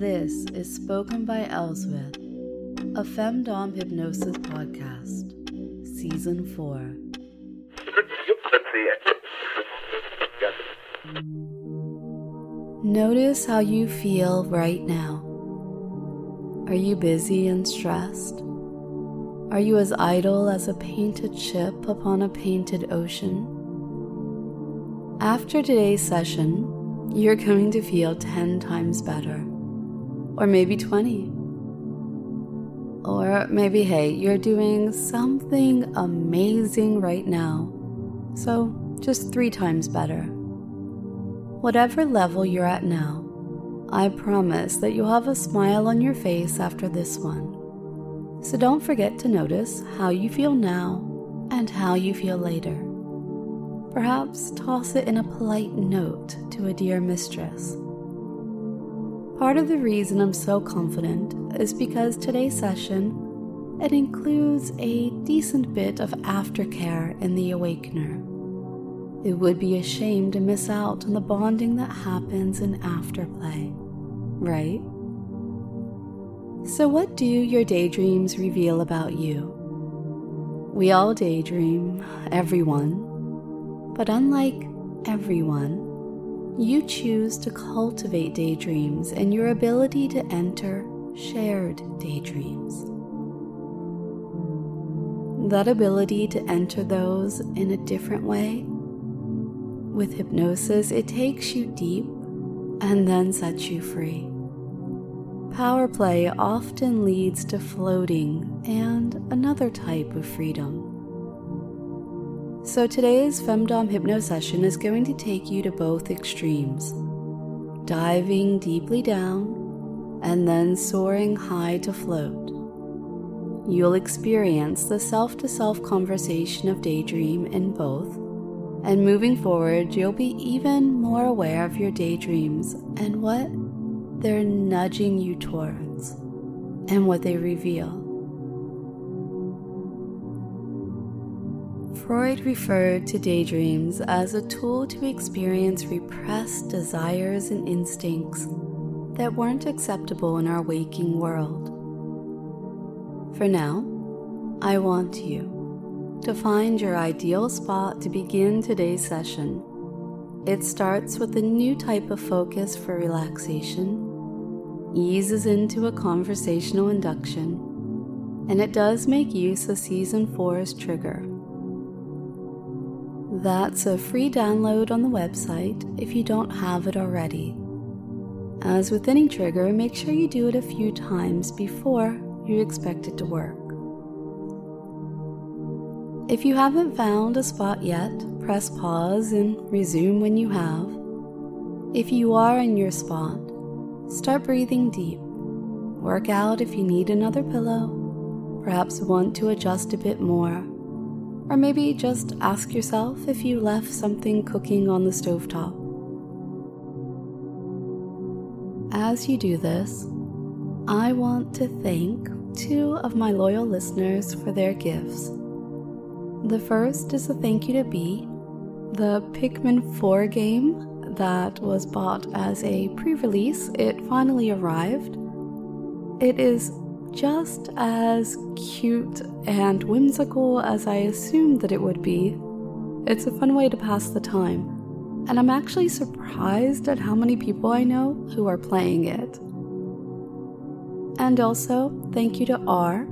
This is Spoken by Elswyth, a Femdom Hypnosis podcast, Season 4. Notice how you feel right now. Are you busy and stressed? Are you as idle as a painted ship upon a painted ocean? After today's session, you're going to feel 10 times better, or maybe 20. Or maybe, hey, you're doing something amazing right now, so just three times better. Whatever level you're at now, I promise that you'll have a smile on your face after this one. So don't forget to notice how you feel now and how you feel later. Perhaps toss it in a polite note to a dear mistress. Part of the reason I'm so confident is because today's session it includes a decent bit of aftercare in the awakener. It would be a shame to miss out on the bonding that happens in afterplay, right? So, what do your daydreams reveal about you? We all daydream, everyone. But unlike everyone, you choose to cultivate daydreams and your ability to enter shared daydreams. That ability to enter those in a different way with hypnosis, it takes you deep and then sets you free. Power play often leads to floating and another type of freedom. So today's Femdom Hypno session is going to take you to both extremes, diving deeply down and then soaring high to float. You'll experience the self to self conversation of daydream in both and moving forward, you'll be even more aware of your daydreams and what they're nudging you towards and what they reveal. Freud referred to daydreams as a tool to experience repressed desires and instincts that weren't acceptable in our waking world. For now, I want you to find your ideal spot to begin today's session. It starts with a new type of focus for relaxation, eases into a conversational induction, and it does make use of Season 4's trigger. That's a free download on the website if you don't have it already. As with any trigger, make sure you do it a few times before you expect it to work. If you haven't found a spot yet, press pause and resume when you have. If you are in your spot, start breathing deep. Work out if you need another pillow, perhaps want to adjust a bit more, or maybe just ask yourself if you left something cooking on the stovetop. As you do this, I want to thank two of my loyal listeners for their gifts. The first is a thank you to B, the Pikmin 4 game that was bought as a pre release. It finally arrived. It is just as cute and whimsical as I assumed that it would be. It's a fun way to pass the time, and I'm actually surprised at how many people I know who are playing it. And also, thank you to R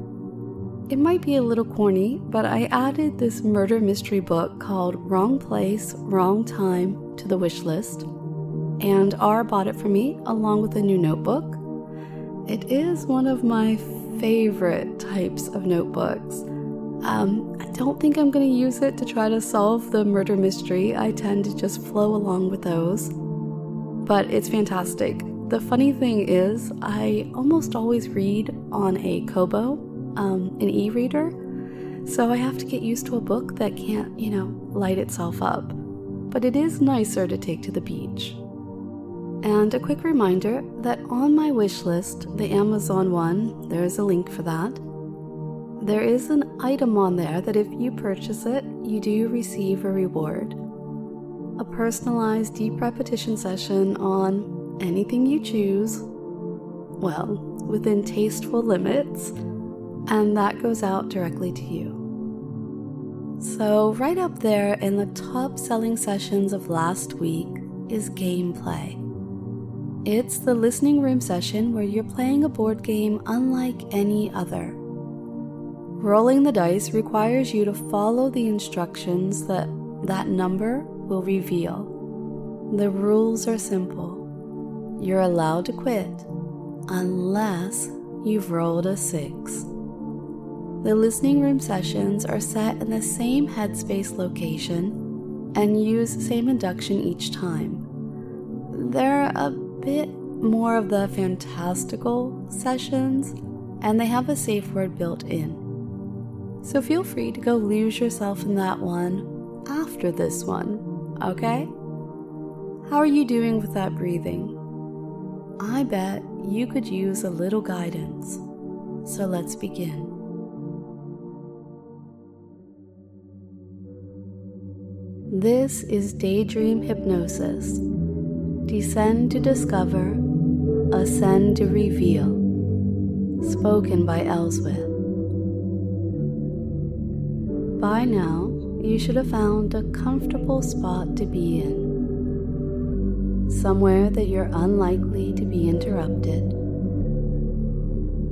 it might be a little corny, but I added this murder mystery book called Wrong Place, Wrong Time to the wish list, and R bought it for me along with a new notebook. It is one of my favorite types of notebooks. Um, I don't think I'm going to use it to try to solve the murder mystery. I tend to just flow along with those. But it's fantastic. The funny thing is, I almost always read on a Kobo um, an e reader, so I have to get used to a book that can't, you know, light itself up. But it is nicer to take to the beach. And a quick reminder that on my wish list, the Amazon one, there is a link for that. There is an item on there that if you purchase it, you do receive a reward. A personalized deep repetition session on anything you choose well, within tasteful limits, and that goes out directly to you. So, right up there in the top selling sessions of last week is gameplay. It's the listening room session where you're playing a board game unlike any other. Rolling the dice requires you to follow the instructions that that number will reveal. The rules are simple. You're allowed to quit unless you've rolled a six. The listening room sessions are set in the same headspace location and use the same induction each time. They're a bit more of the fantastical sessions, and they have a safe word built in. So feel free to go lose yourself in that one after this one, okay? How are you doing with that breathing? I bet you could use a little guidance. So let's begin. This is Daydream Hypnosis. Descend to discover, ascend to reveal. Spoken by Elswyth. By now, you should have found a comfortable spot to be in. Somewhere that you're unlikely to be interrupted.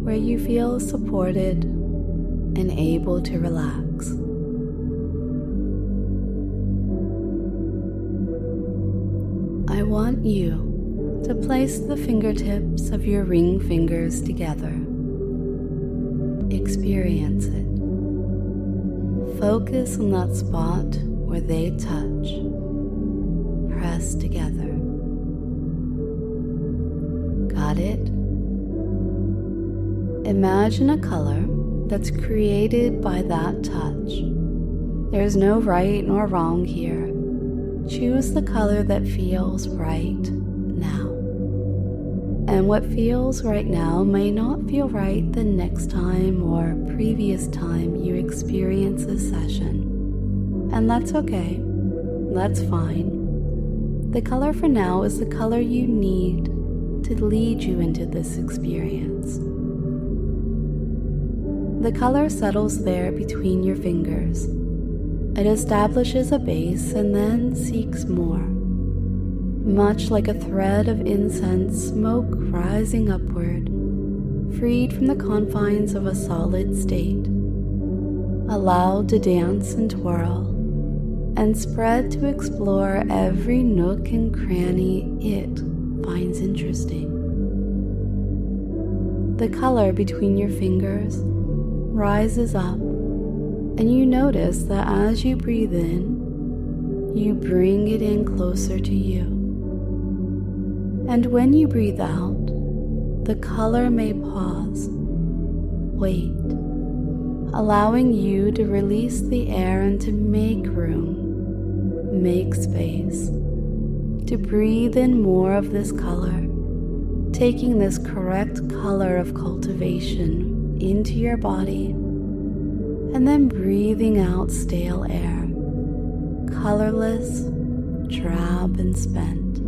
Where you feel supported and able to relax. Want you to place the fingertips of your ring fingers together. Experience it. Focus on that spot where they touch. Press together. Got it? Imagine a color that's created by that touch. There's no right nor wrong here. Choose the color that feels right now. And what feels right now may not feel right the next time or previous time you experience a session. And that's okay. That's fine. The color for now is the color you need to lead you into this experience. The color settles there between your fingers it establishes a base and then seeks more. Much like a thread of incense smoke rising upward, freed from the confines of a solid state, allowed to dance and twirl, and spread to explore every nook and cranny it finds interesting. The color between your fingers rises up and you notice that as you breathe in, you bring it in closer to you. And when you breathe out, the color may pause, wait, allowing you to release the air and to make room, make space, to breathe in more of this color, taking this correct color of cultivation into your body and then breathing out stale air, colorless, drab, and spent.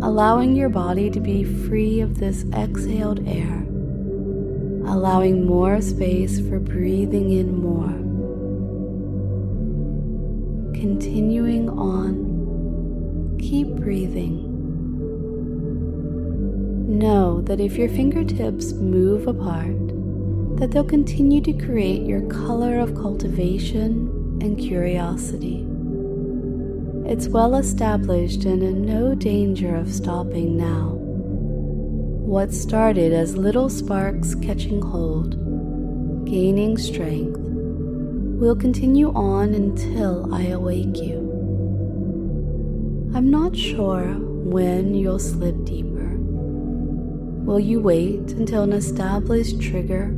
Allowing your body to be free of this exhaled air, allowing more space for breathing in more. Continuing on, keep breathing. Know that if your fingertips move apart, that they'll continue to create your color of cultivation and curiosity. It's well established and in no danger of stopping now. What started as little sparks catching hold, gaining strength, will continue on until I awake you. I'm not sure when you'll slip deeper. Will you wait until an established trigger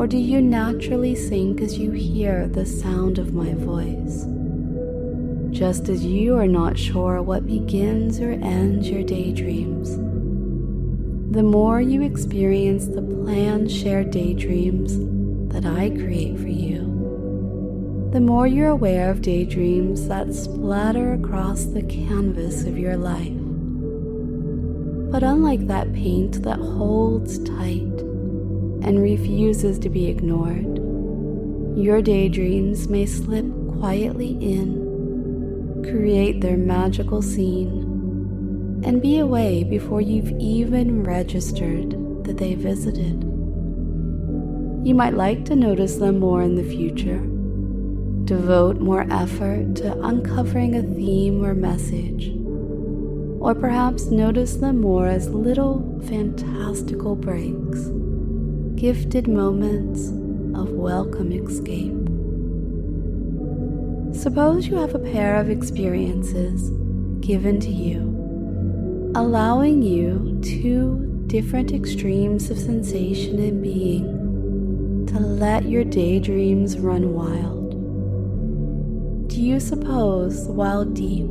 or do you naturally sink as you hear the sound of my voice? Just as you are not sure what begins or ends your daydreams. The more you experience the planned shared daydreams that I create for you, the more you're aware of daydreams that splatter across the canvas of your life. But unlike that paint that holds tight and refuses to be ignored, your daydreams may slip quietly in, create their magical scene, and be away before you've even registered that they visited. You might like to notice them more in the future. Devote more effort to uncovering a theme or message. Or perhaps notice them more as little fantastical breaks, gifted moments of welcome escape. Suppose you have a pair of experiences given to you, allowing you two different extremes of sensation and being to let your daydreams run wild. Do you suppose, while deep,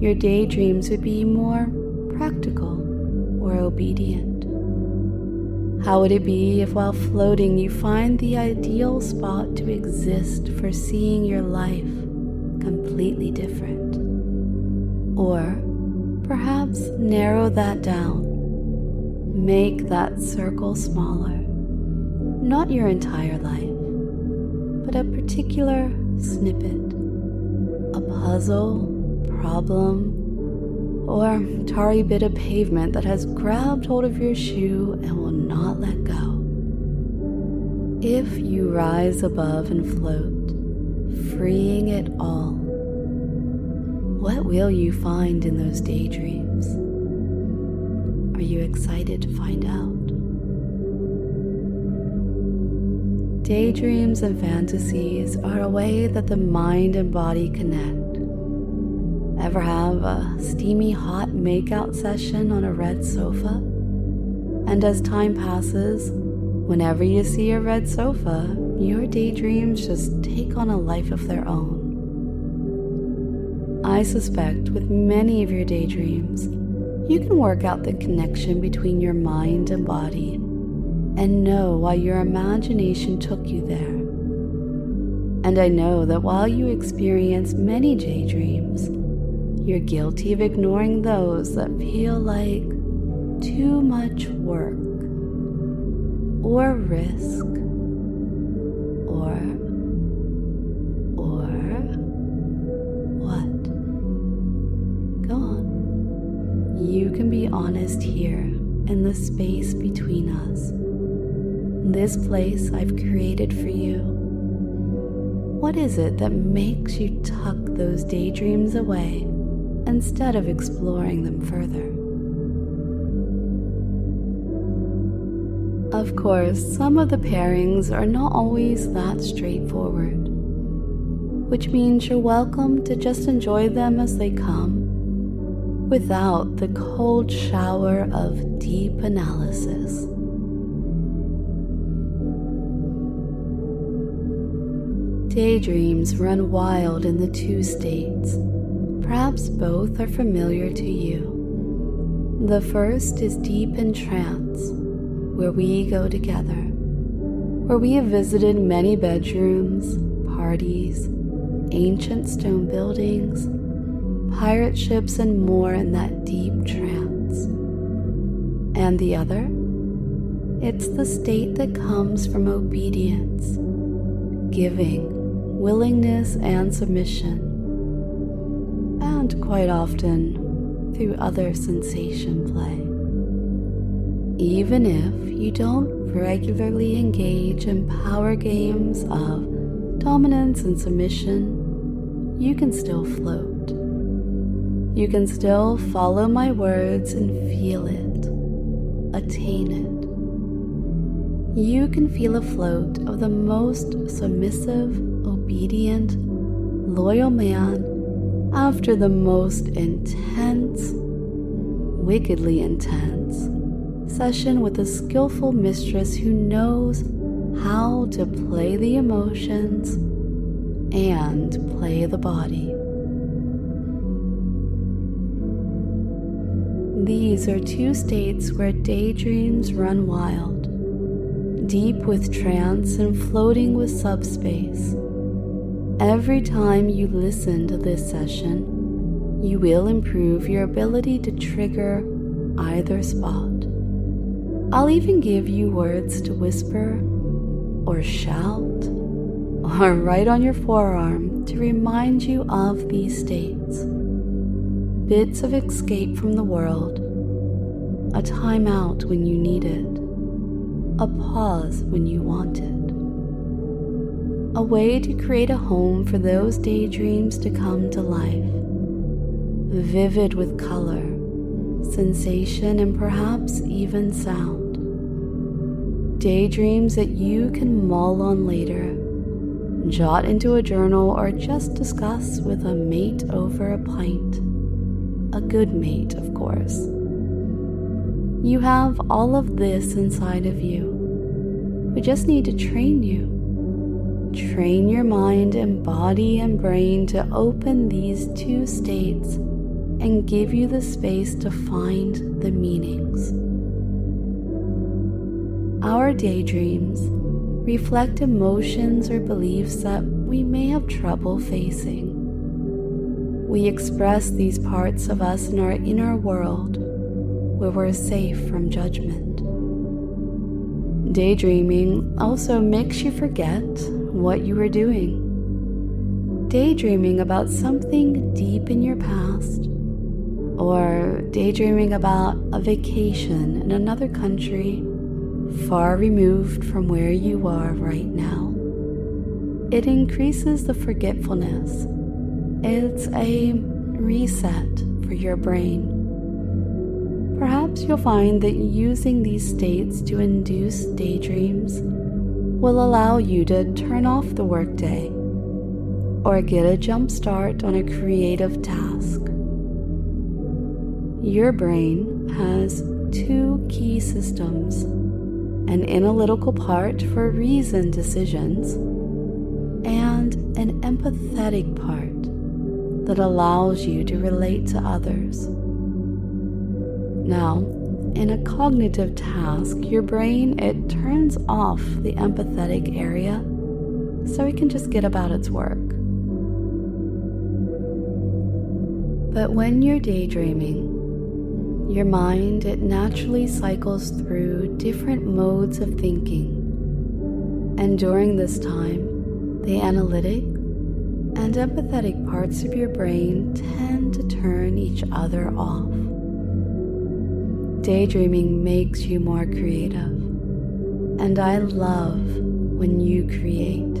your daydreams would be more practical or obedient? How would it be if, while floating, you find the ideal spot to exist for seeing your life completely different? Or perhaps narrow that down, make that circle smaller. Not your entire life, but a particular snippet, a puzzle, problem, or tarry bit of pavement that has grabbed hold of your shoe and will not let go. If you rise above and float, freeing it all, what will you find in those daydreams? Are you excited to find out? Daydreams and fantasies are a way that the mind and body connect. Ever have a steamy hot makeout session on a red sofa? And as time passes, whenever you see a red sofa, your daydreams just take on a life of their own. I suspect with many of your daydreams, you can work out the connection between your mind and body and know why your imagination took you there. And I know that while you experience many daydreams, you're guilty of ignoring those that feel like too much work or risk or or what? Go on. You can be honest here in the space between us this place I've created for you. What is it that makes you tuck those daydreams away instead of exploring them further? Of course, some of the pairings are not always that straightforward, which means you're welcome to just enjoy them as they come without the cold shower of deep analysis. Daydreams run wild in the two states. Perhaps both are familiar to you. The first is deep in trance, where we go together, where we have visited many bedrooms, parties, ancient stone buildings, pirate ships, and more in that deep trance. And the other? It's the state that comes from obedience, giving, willingness and submission, quite often through other sensation play. Even if you don't regularly engage in power games of dominance and submission, you can still float. You can still follow my words and feel it, attain it. You can feel a float of the most submissive obedient, loyal man after the most intense, wickedly intense session with a skillful mistress who knows how to play the emotions and play the body. These are two states where daydreams run wild, deep with trance and floating with subspace. Every time you listen to this session, you will improve your ability to trigger either spot. I'll even give you words to whisper or shout or write on your forearm to remind you of these states. Bits of escape from the world, a timeout when you need it, a pause when you want it a way to create a home for those daydreams to come to life, vivid with color, sensation, and perhaps even sound. Daydreams that you can mull on later, jot into a journal, or just discuss with a mate over a pint. A good mate, of course. You have all of this inside of you. We just need to train you Train your mind and body and brain to open these two states and give you the space to find the meanings. Our daydreams reflect emotions or beliefs that we may have trouble facing. We express these parts of us in our inner world where we're safe from judgment. Daydreaming also makes you forget what you were doing. Daydreaming about something deep in your past, or daydreaming about a vacation in another country far removed from where you are right now. It increases the forgetfulness. It's a reset for your brain. Perhaps you'll find that using these states to induce daydreams will allow you to turn off the workday or get a jump start on a creative task. Your brain has two key systems an analytical part for reason decisions and an empathetic part that allows you to relate to others. Now, in a cognitive task, your brain it turns off the empathetic area so it can just get about its work. But when you're daydreaming, your mind it naturally cycles through different modes of thinking. And during this time, the analytic and empathetic parts of your brain tend to turn each other off. Daydreaming makes you more creative. And I love when you create,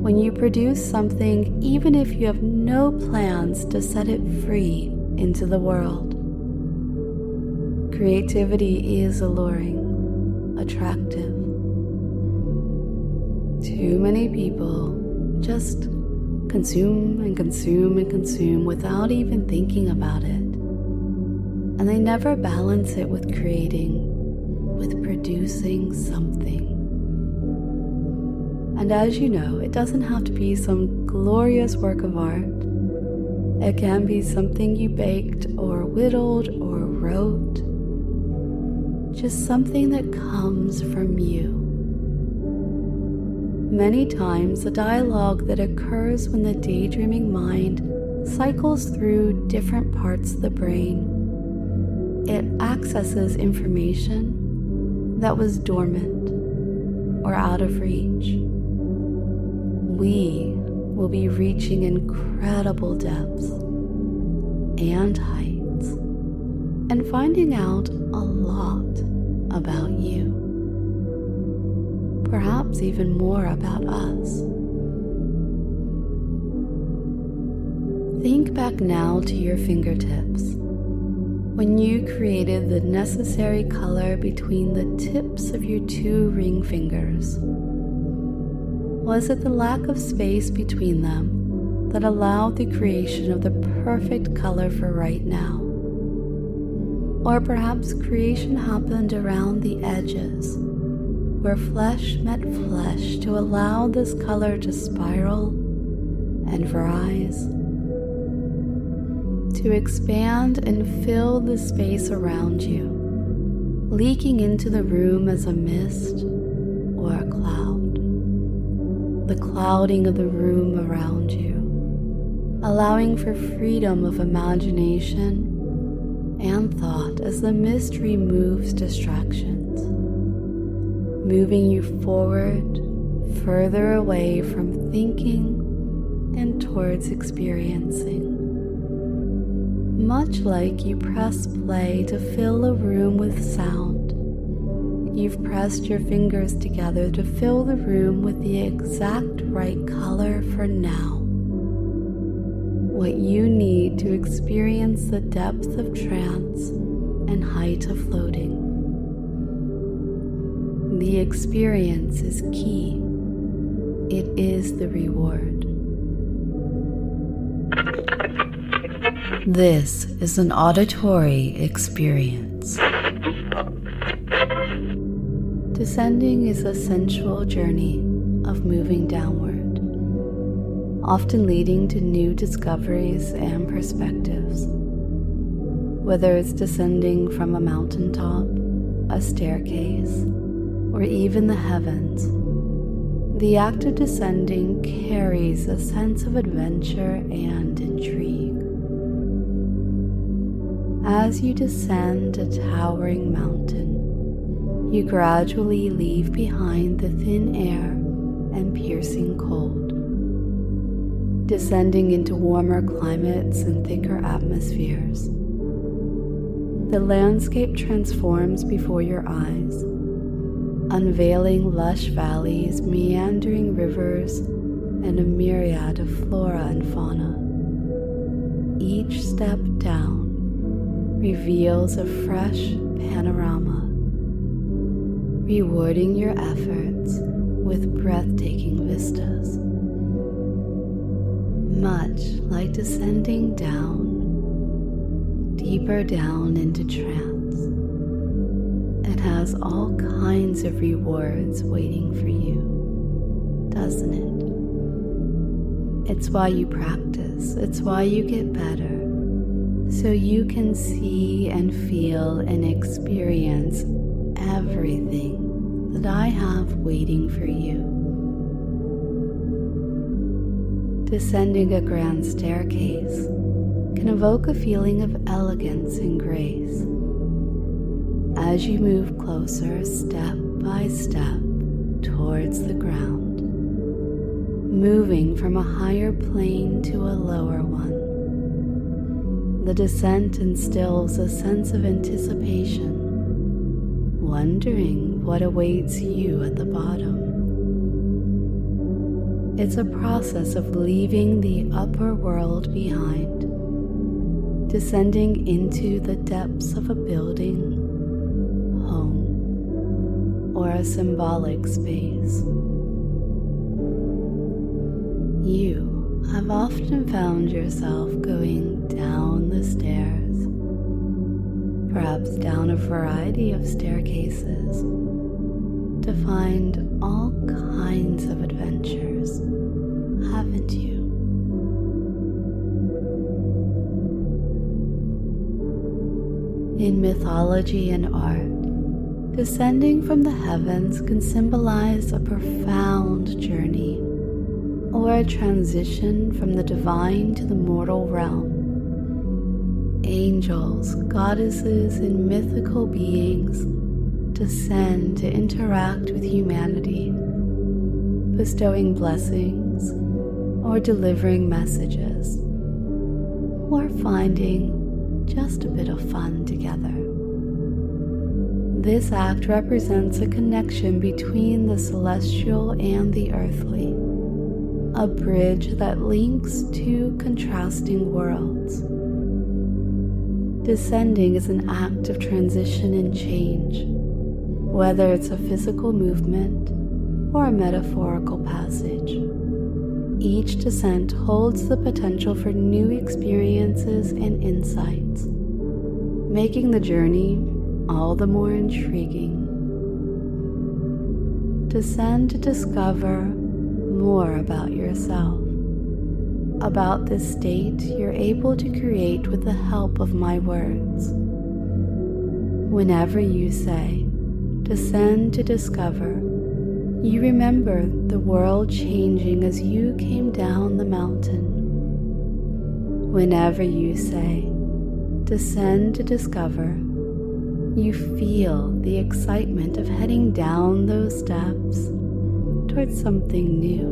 when you produce something, even if you have no plans to set it free into the world. Creativity is alluring, attractive. Too many people just consume and consume and consume without even thinking about it and they never balance it with creating, with producing something. And as you know, it doesn't have to be some glorious work of art. It can be something you baked or whittled or wrote. Just something that comes from you. Many times, the dialogue that occurs when the daydreaming mind cycles through different parts of the brain it accesses information that was dormant or out of reach. We will be reaching incredible depths and heights and finding out a lot about you. Perhaps even more about us. Think back now to your fingertips when you created the necessary color between the tips of your two ring fingers? Was it the lack of space between them that allowed the creation of the perfect color for right now? Or perhaps creation happened around the edges, where flesh met flesh to allow this color to spiral and rise to expand and fill the space around you, leaking into the room as a mist or a cloud. The clouding of the room around you, allowing for freedom of imagination and thought as the mist removes distractions, moving you forward, further away from thinking and towards experiencing. Much like you press play to fill a room with sound, you've pressed your fingers together to fill the room with the exact right color for now. What you need to experience the depth of trance and height of floating. The experience is key. It is the reward. This is an auditory experience. Descending is a sensual journey of moving downward, often leading to new discoveries and perspectives. Whether it's descending from a mountaintop, a staircase, or even the heavens, the act of descending carries a sense of adventure and intrigue. As you descend a towering mountain, you gradually leave behind the thin air and piercing cold. Descending into warmer climates and thicker atmospheres, the landscape transforms before your eyes, unveiling lush valleys, meandering rivers, and a myriad of flora and fauna. Each step down reveals a fresh panorama, rewarding your efforts with breathtaking vistas. Much like descending down, deeper down into trance, it has all kinds of rewards waiting for you, doesn't it? It's why you practice, it's why you get better so you can see and feel and experience everything that I have waiting for you. Descending a grand staircase can evoke a feeling of elegance and grace. As you move closer, step by step, towards the ground, moving from a higher plane to a lower one the descent instills a sense of anticipation, wondering what awaits you at the bottom. It's a process of leaving the upper world behind, descending into the depths of a building, home, or a symbolic space. You have often found yourself going down the stairs, perhaps down a variety of staircases, to find all kinds of adventures, haven't you? In mythology and art, descending from the heavens can symbolize a profound journey or a transition from the divine to the mortal realm. Angels, goddesses, and mythical beings descend to interact with humanity, bestowing blessings or delivering messages, or finding just a bit of fun together. This act represents a connection between the celestial and the earthly a bridge that links two contrasting worlds. Descending is an act of transition and change, whether it's a physical movement or a metaphorical passage. Each descent holds the potential for new experiences and insights, making the journey all the more intriguing. Descend to discover more about yourself, about this state you're able to create with the help of my words. Whenever you say, descend to discover, you remember the world changing as you came down the mountain. Whenever you say, descend to discover, you feel the excitement of heading down those steps towards something new.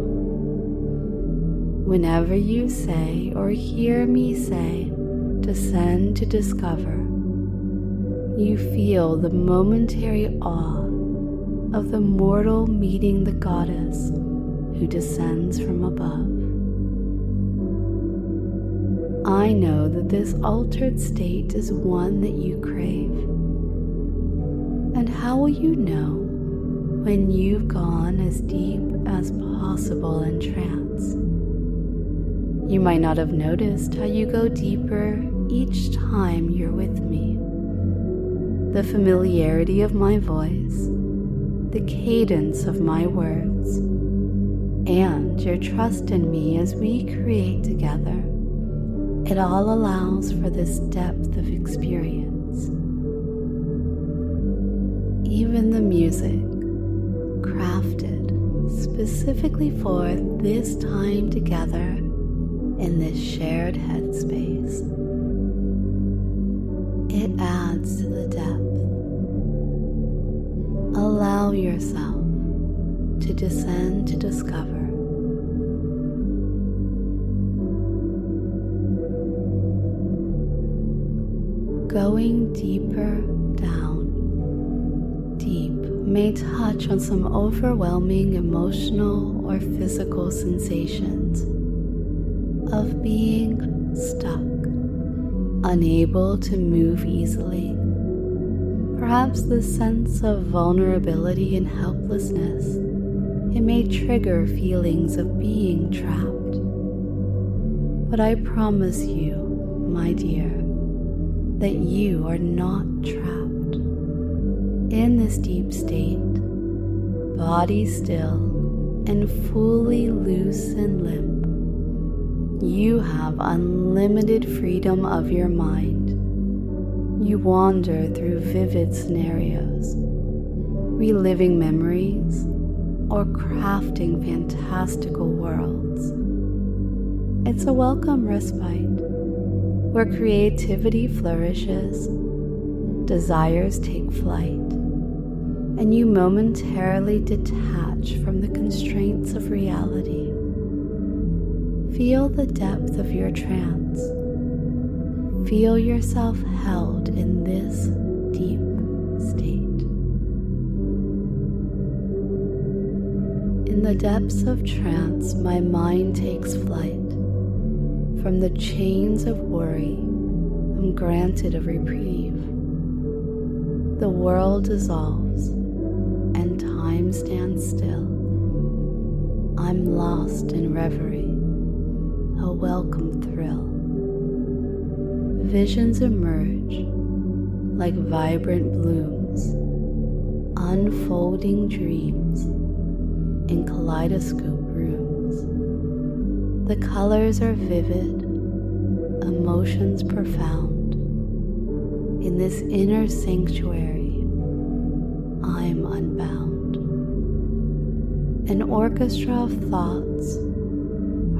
Whenever you say or hear me say, descend to discover, you feel the momentary awe of the mortal meeting the goddess who descends from above. I know that this altered state is one that you crave. And how will you know when you've gone as deep as possible in trance? You might not have noticed how you go deeper each time you're with me. The familiarity of my voice, the cadence of my words, and your trust in me as we create together it all allows for this depth of experience. Even the music, crafted specifically for this time together in this shared headspace, it adds to the depth. Allow yourself to descend to discover going deeper may touch on some overwhelming emotional or physical sensations of being stuck, unable to move easily. Perhaps the sense of vulnerability and helplessness. It may trigger feelings of being trapped. But I promise you, my dear, that you are not trapped. In this deep state, body still and fully loose and limp, you have unlimited freedom of your mind. You wander through vivid scenarios, reliving memories, or crafting fantastical worlds. It's a welcome respite where creativity flourishes, desires take flight, and you momentarily detach from the constraints of reality. Feel the depth of your trance. Feel yourself held in this deep state. In the depths of trance, my mind takes flight from the chains of worry, I'm granted a reprieve. The world dissolves time stands still. I'm lost in reverie, a welcome thrill. Visions emerge like vibrant blooms, unfolding dreams in kaleidoscope rooms. the colors are vivid, emotions profound. In this inner sanctuary, I'm unbound. An orchestra of thoughts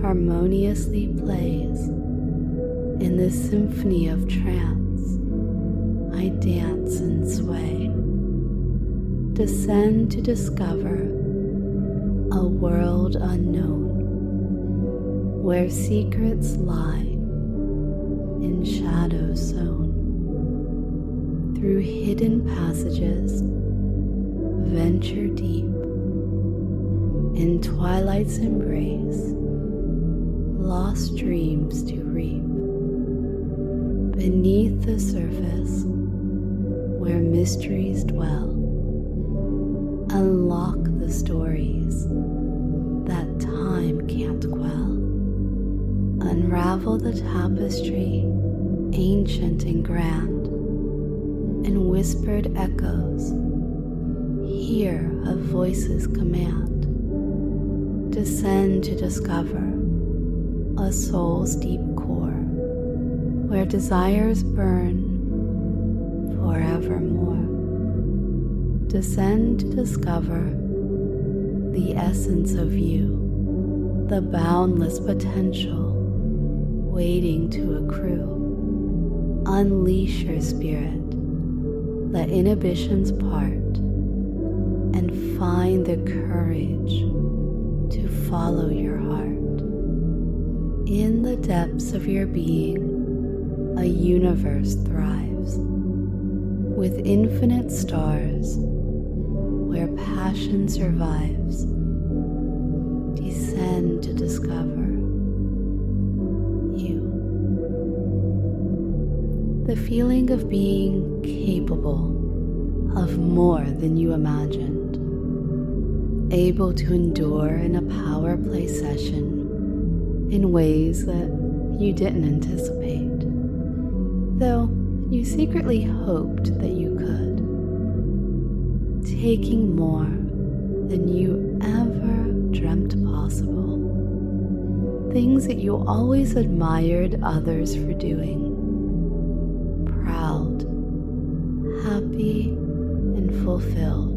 harmoniously plays. In this symphony of trance, I dance and sway. Descend to discover a world unknown where secrets lie in shadows sown. Through hidden passages, venture deep in twilight's embrace, lost dreams to reap. Beneath the surface, where mysteries dwell, unlock the stories that time can't quell unravel the tapestry, ancient and grand, and whispered echoes. Hear a voice's command. Descend to discover a soul's deep core where desires burn forevermore. Descend to discover the essence of you, the boundless potential waiting to accrue. unleash your spirit. Let inhibitions part and find the courage to follow your heart. In the depths of your being, a universe thrives with infinite stars where passion survives. Descend to discover you. The feeling of being capable of more than you imagined, able to endure in a power play session in ways that you didn't anticipate, though you secretly hoped that you could, taking more than you ever dreamt possible, things that you always admired others for doing, proud, happy, and fulfilled.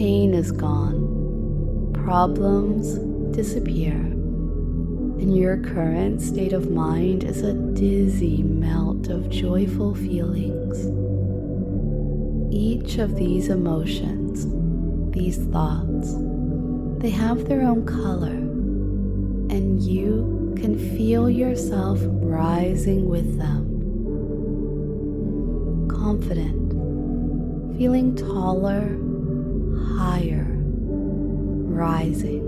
Pain is gone, problems disappear, and your current state of mind is a dizzy melt of joyful feelings. Each of these emotions, these thoughts, they have their own color, and you can feel yourself rising with them. Confident, feeling taller, higher, rising.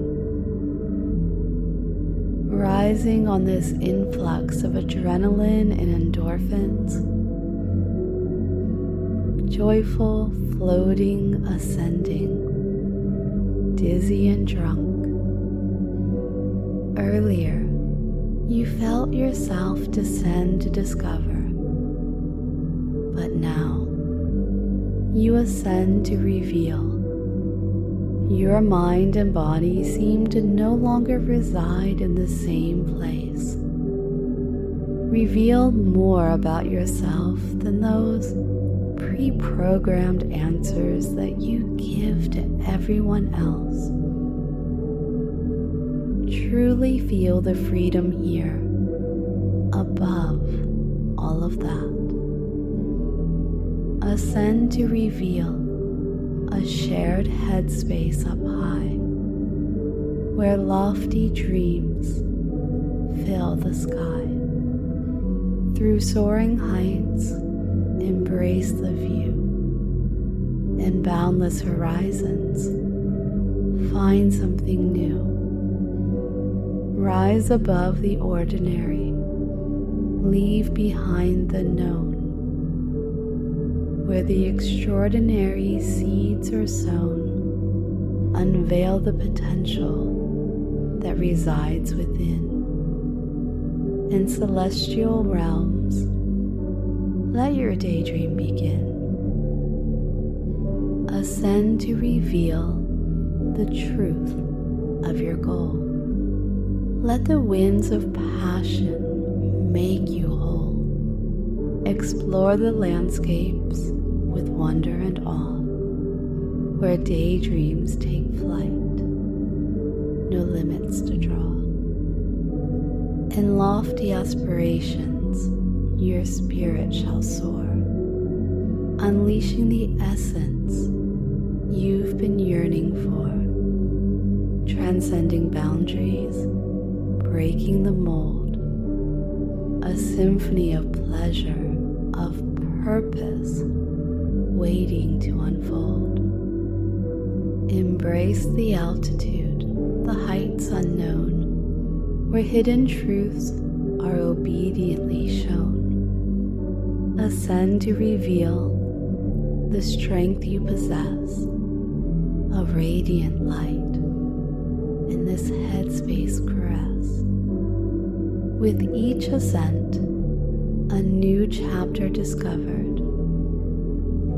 Rising on this influx of adrenaline and endorphins. Joyful, floating, ascending, dizzy and drunk. Earlier, you felt yourself descend to discover, but now you ascend to reveal. Your mind and body seem to no longer reside in the same place. Reveal more about yourself than those pre programmed answers that you give to everyone else. Truly feel the freedom here, above all of that. Ascend to reveal a shared headspace up high, where lofty dreams fill the sky. Through soaring heights, embrace the view. In boundless horizons, find something new. Rise above the ordinary, leave behind the known. Where the extraordinary seeds are sown, unveil the potential that resides within. In celestial realms, let your daydream begin. Ascend to reveal the truth of your goal. Let the winds of passion make you. Explore the landscapes with wonder and awe, where daydreams take flight, no limits to draw. In lofty aspirations, your spirit shall soar, unleashing the essence you've been yearning for, transcending boundaries, breaking the mold, a symphony of pleasure, of purpose, waiting to unfold. Embrace the altitude, the heights unknown, where hidden truths are obediently shown. Ascend to reveal the strength you possess, a radiant light in this headspace caress. With each ascent, a new chapter discovered,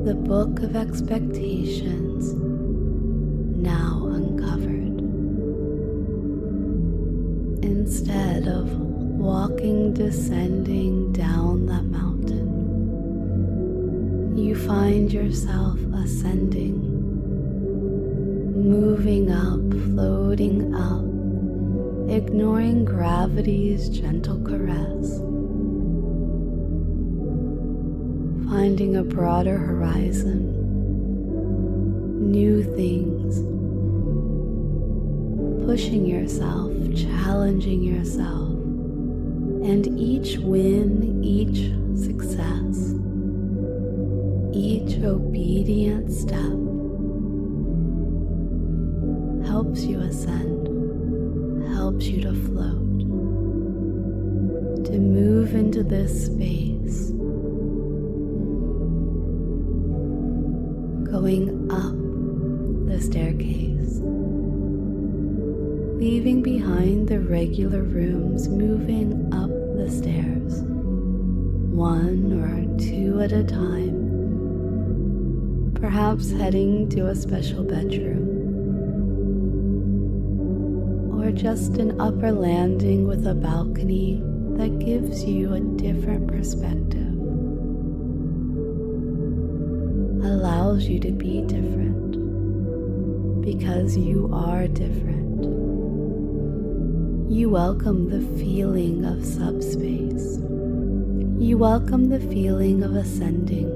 the book of expectations now uncovered. Instead of walking, descending down that mountain, you find yourself ascending, moving up, floating up, ignoring gravity's gentle caress, finding a broader horizon, new things, pushing yourself, challenging yourself, and each win, each success, each obedient step helps you ascend, helps you to float, to move into this space regular rooms, moving up the stairs, one or two at a time, perhaps heading to a special bedroom. Or just an upper landing with a balcony that gives you a different perspective. allows you to be different because you are different. You welcome the feeling of subspace. You welcome the feeling of ascending.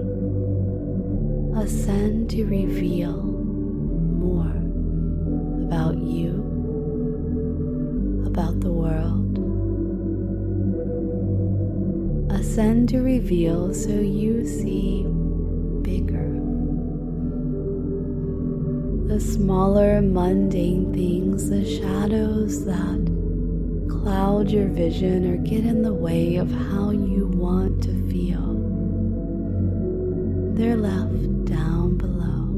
Ascend to reveal more about you, about the world. Ascend to reveal so you see bigger the smaller, mundane things, the shadows that cloud your vision or get in the way of how you want to feel. They're left down below.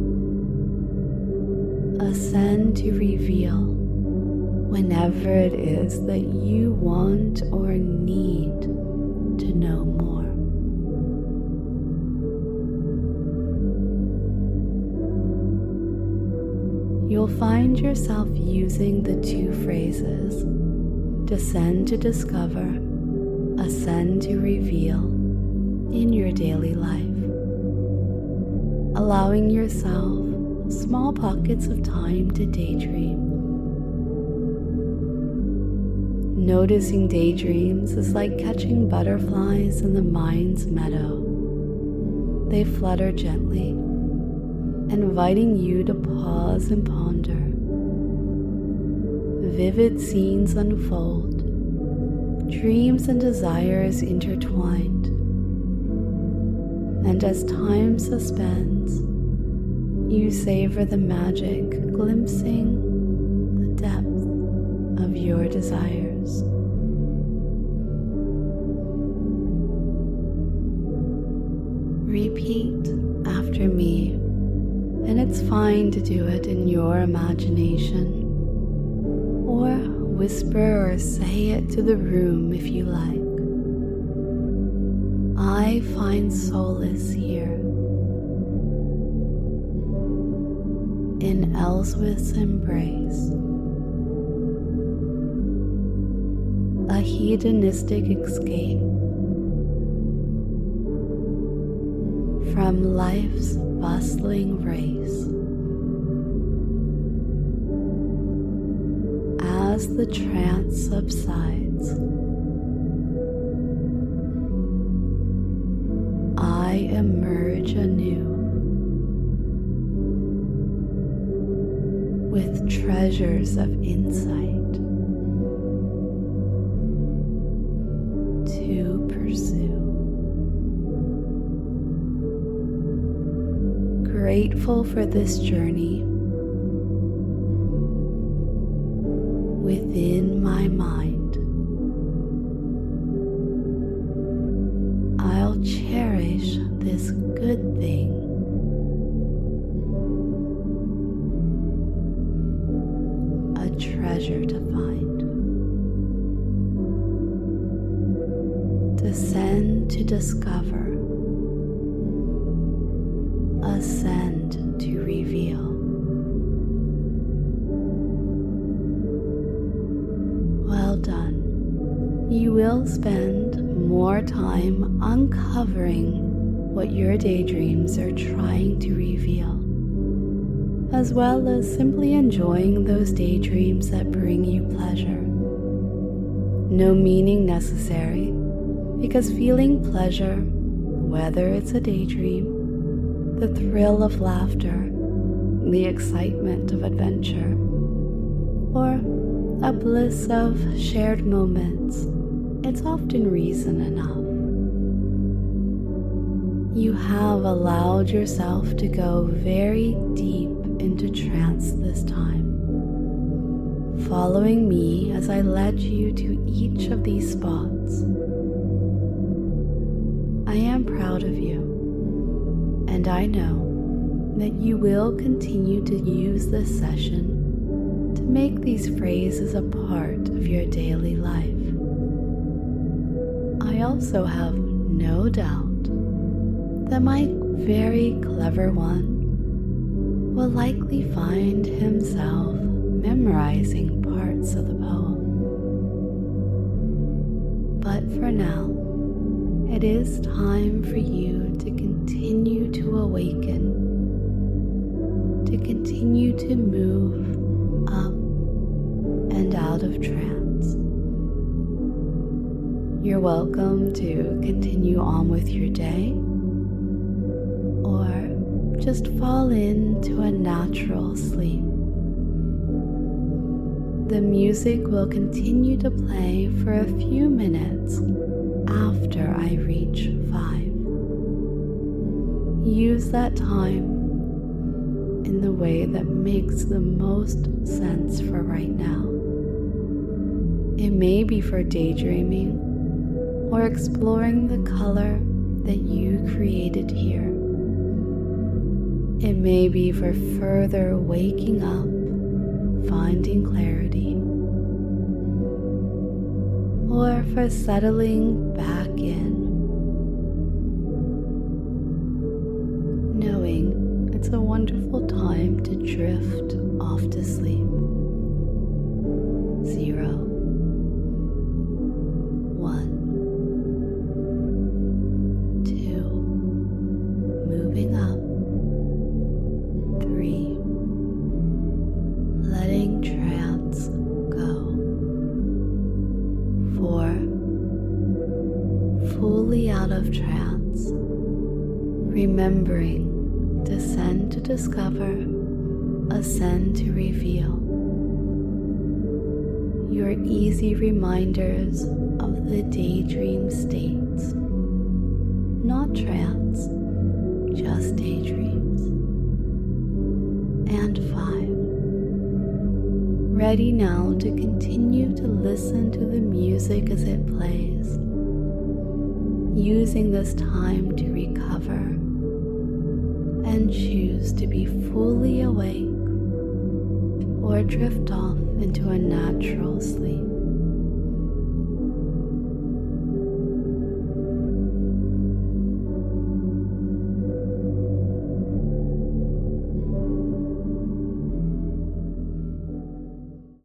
Ascend to reveal whenever it is that you want or need to know more. you'll find yourself using the two phrases descend to discover, ascend to reveal in your daily life, allowing yourself small pockets of time to daydream. Noticing daydreams is like catching butterflies in the mind's meadow. They flutter gently inviting you to pause and ponder. Vivid scenes unfold, dreams and desires intertwined. And as time suspends, you savor the magic, glimpsing the depth of your desires. Repeat after me and it's fine to do it in your imagination. Whisper or say it to the room if you like. I find solace here. In Elswyth's embrace. A hedonistic escape from life's bustling race. The trance subsides, I emerge anew with treasures of insight. To pursue. Grateful for this journey treasure to find. Descend to discover ascend to reveal. Well done. You will spend more time uncovering what your daydreams are trying to reveal, as well as simply enjoying those daydreams that bring you pleasure. No meaning necessary, because feeling pleasure Whether it's a daydream, the thrill of laughter, the excitement of adventure, or a bliss of shared moments, it's often reason enough. You have allowed yourself to go very deep trance this time, following me as I led you to each of these spots. I am proud of you, and I know that you will continue to use this session to make these phrases a part of your daily life. I also have no doubt that my very clever one will likely find himself memorizing parts of the poem. But for now, it is time for you to continue to awaken to continue to move up and out of trance. You're welcome to continue on with your day just fall into a natural sleep. The music will continue to play for a few minutes after I reach five. Use that time in the way that makes the most sense for right now. It may be for daydreaming or exploring the color that you created here. It may be for further waking up, finding clarity, or for settling back in Knowing it's a wonderful time to drift off to sleep. Zero, this time